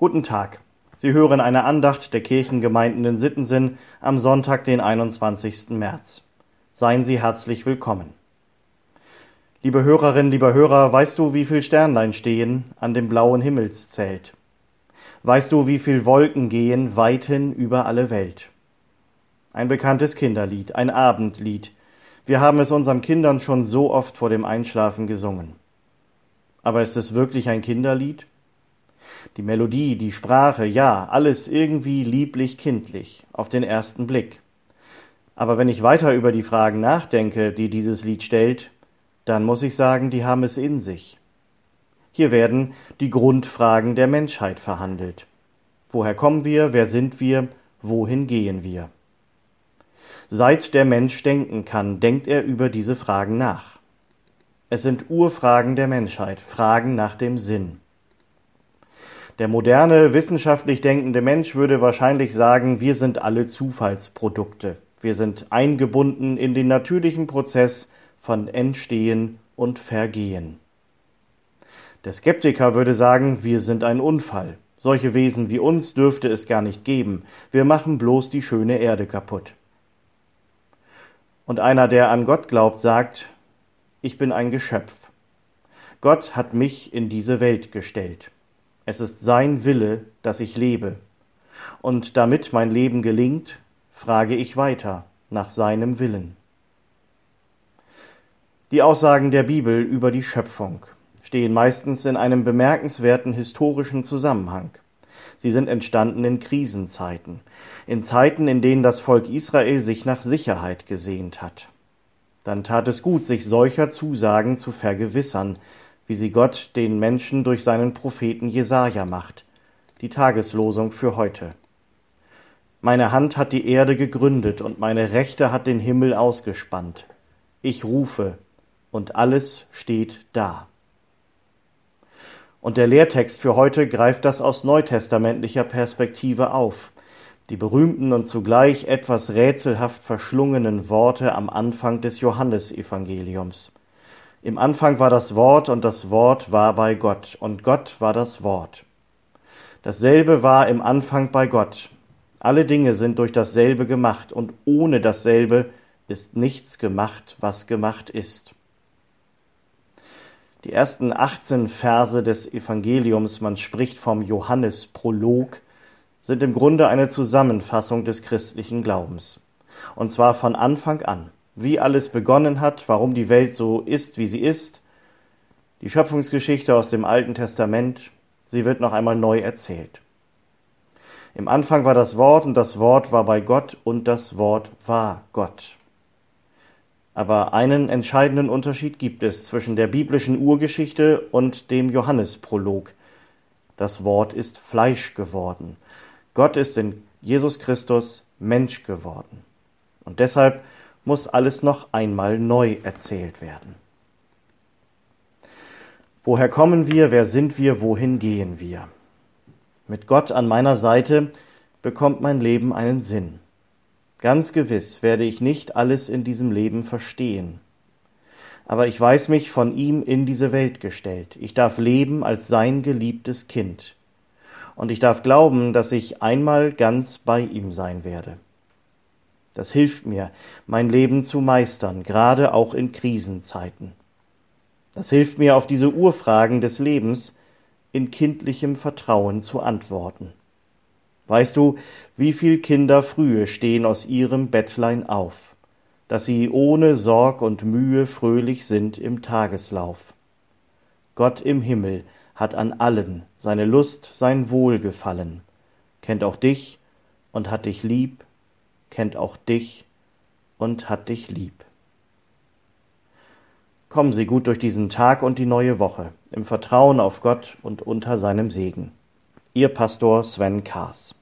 Guten Tag. Sie hören eine Andacht der Kirchengemeinden in Sittensinn am Sonntag, den 21. März. Seien Sie herzlich willkommen. Liebe Hörerinnen, lieber Hörer, weißt du, wie viel Sternlein stehen an dem blauen Himmelszelt? Weißt du, wie viel Wolken gehen weithin über alle Welt? Ein bekanntes Kinderlied, ein Abendlied. Wir haben es unseren Kindern schon so oft vor dem Einschlafen gesungen. Aber ist es wirklich ein Kinderlied? Die Melodie, die Sprache, ja, alles irgendwie lieblich kindlich auf den ersten Blick. Aber wenn ich weiter über die Fragen nachdenke, die dieses Lied stellt, dann muss ich sagen, die haben es in sich. Hier werden die Grundfragen der Menschheit verhandelt. Woher kommen wir, wer sind wir, wohin gehen wir? Seit der Mensch denken kann, denkt er über diese Fragen nach. Es sind Urfragen der Menschheit, Fragen nach dem Sinn. Der moderne, wissenschaftlich denkende Mensch würde wahrscheinlich sagen, wir sind alle Zufallsprodukte. Wir sind eingebunden in den natürlichen Prozess von Entstehen und Vergehen. Der Skeptiker würde sagen, wir sind ein Unfall. Solche Wesen wie uns dürfte es gar nicht geben. Wir machen bloß die schöne Erde kaputt. Und einer, der an Gott glaubt, sagt, ich bin ein Geschöpf. Gott hat mich in diese Welt gestellt. Es ist sein Wille, dass ich lebe. Und damit mein Leben gelingt, frage ich weiter nach seinem Willen. Die Aussagen der Bibel über die Schöpfung stehen meistens in einem bemerkenswerten historischen Zusammenhang. Sie sind entstanden in Krisenzeiten, in Zeiten, in denen das Volk Israel sich nach Sicherheit gesehnt hat. Dann tat es gut, sich solcher Zusagen zu vergewissern, wie sie Gott den Menschen durch seinen Propheten Jesaja macht. Die Tageslosung für heute. Meine Hand hat die Erde gegründet und meine Rechte hat den Himmel ausgespannt. Ich rufe und alles steht da. Und der Lehrtext für heute greift das aus neutestamentlicher Perspektive auf. Die berühmten und zugleich etwas rätselhaft verschlungenen Worte am Anfang des Johannesevangeliums. Im Anfang war das Wort und das Wort war bei Gott und Gott war das Wort. Dasselbe war im Anfang bei Gott. Alle Dinge sind durch dasselbe gemacht und ohne dasselbe ist nichts gemacht, was gemacht ist. Die ersten 18 Verse des Evangeliums, man spricht vom Johannesprolog, sind im Grunde eine Zusammenfassung des christlichen Glaubens. Und zwar von Anfang an wie alles begonnen hat, warum die Welt so ist, wie sie ist. Die Schöpfungsgeschichte aus dem Alten Testament, sie wird noch einmal neu erzählt. Im Anfang war das Wort und das Wort war bei Gott und das Wort war Gott. Aber einen entscheidenden Unterschied gibt es zwischen der biblischen Urgeschichte und dem Johannesprolog. Das Wort ist Fleisch geworden. Gott ist in Jesus Christus Mensch geworden. Und deshalb muss alles noch einmal neu erzählt werden. Woher kommen wir, wer sind wir, wohin gehen wir? Mit Gott an meiner Seite bekommt mein Leben einen Sinn. Ganz gewiss werde ich nicht alles in diesem Leben verstehen. Aber ich weiß mich von ihm in diese Welt gestellt. Ich darf leben als sein geliebtes Kind. Und ich darf glauben, dass ich einmal ganz bei ihm sein werde. Das hilft mir, mein Leben zu meistern, gerade auch in Krisenzeiten. Das hilft mir, auf diese Urfragen des Lebens in kindlichem Vertrauen zu antworten. Weißt du, wie viel Kinder frühe stehen aus ihrem Bettlein auf, dass sie ohne Sorg und Mühe fröhlich sind im Tageslauf. Gott im Himmel hat an allen seine Lust, sein Wohlgefallen, kennt auch dich und hat dich lieb kennt auch dich und hat dich lieb. Kommen Sie gut durch diesen Tag und die neue Woche, im Vertrauen auf Gott und unter seinem Segen. Ihr Pastor Sven Kaas.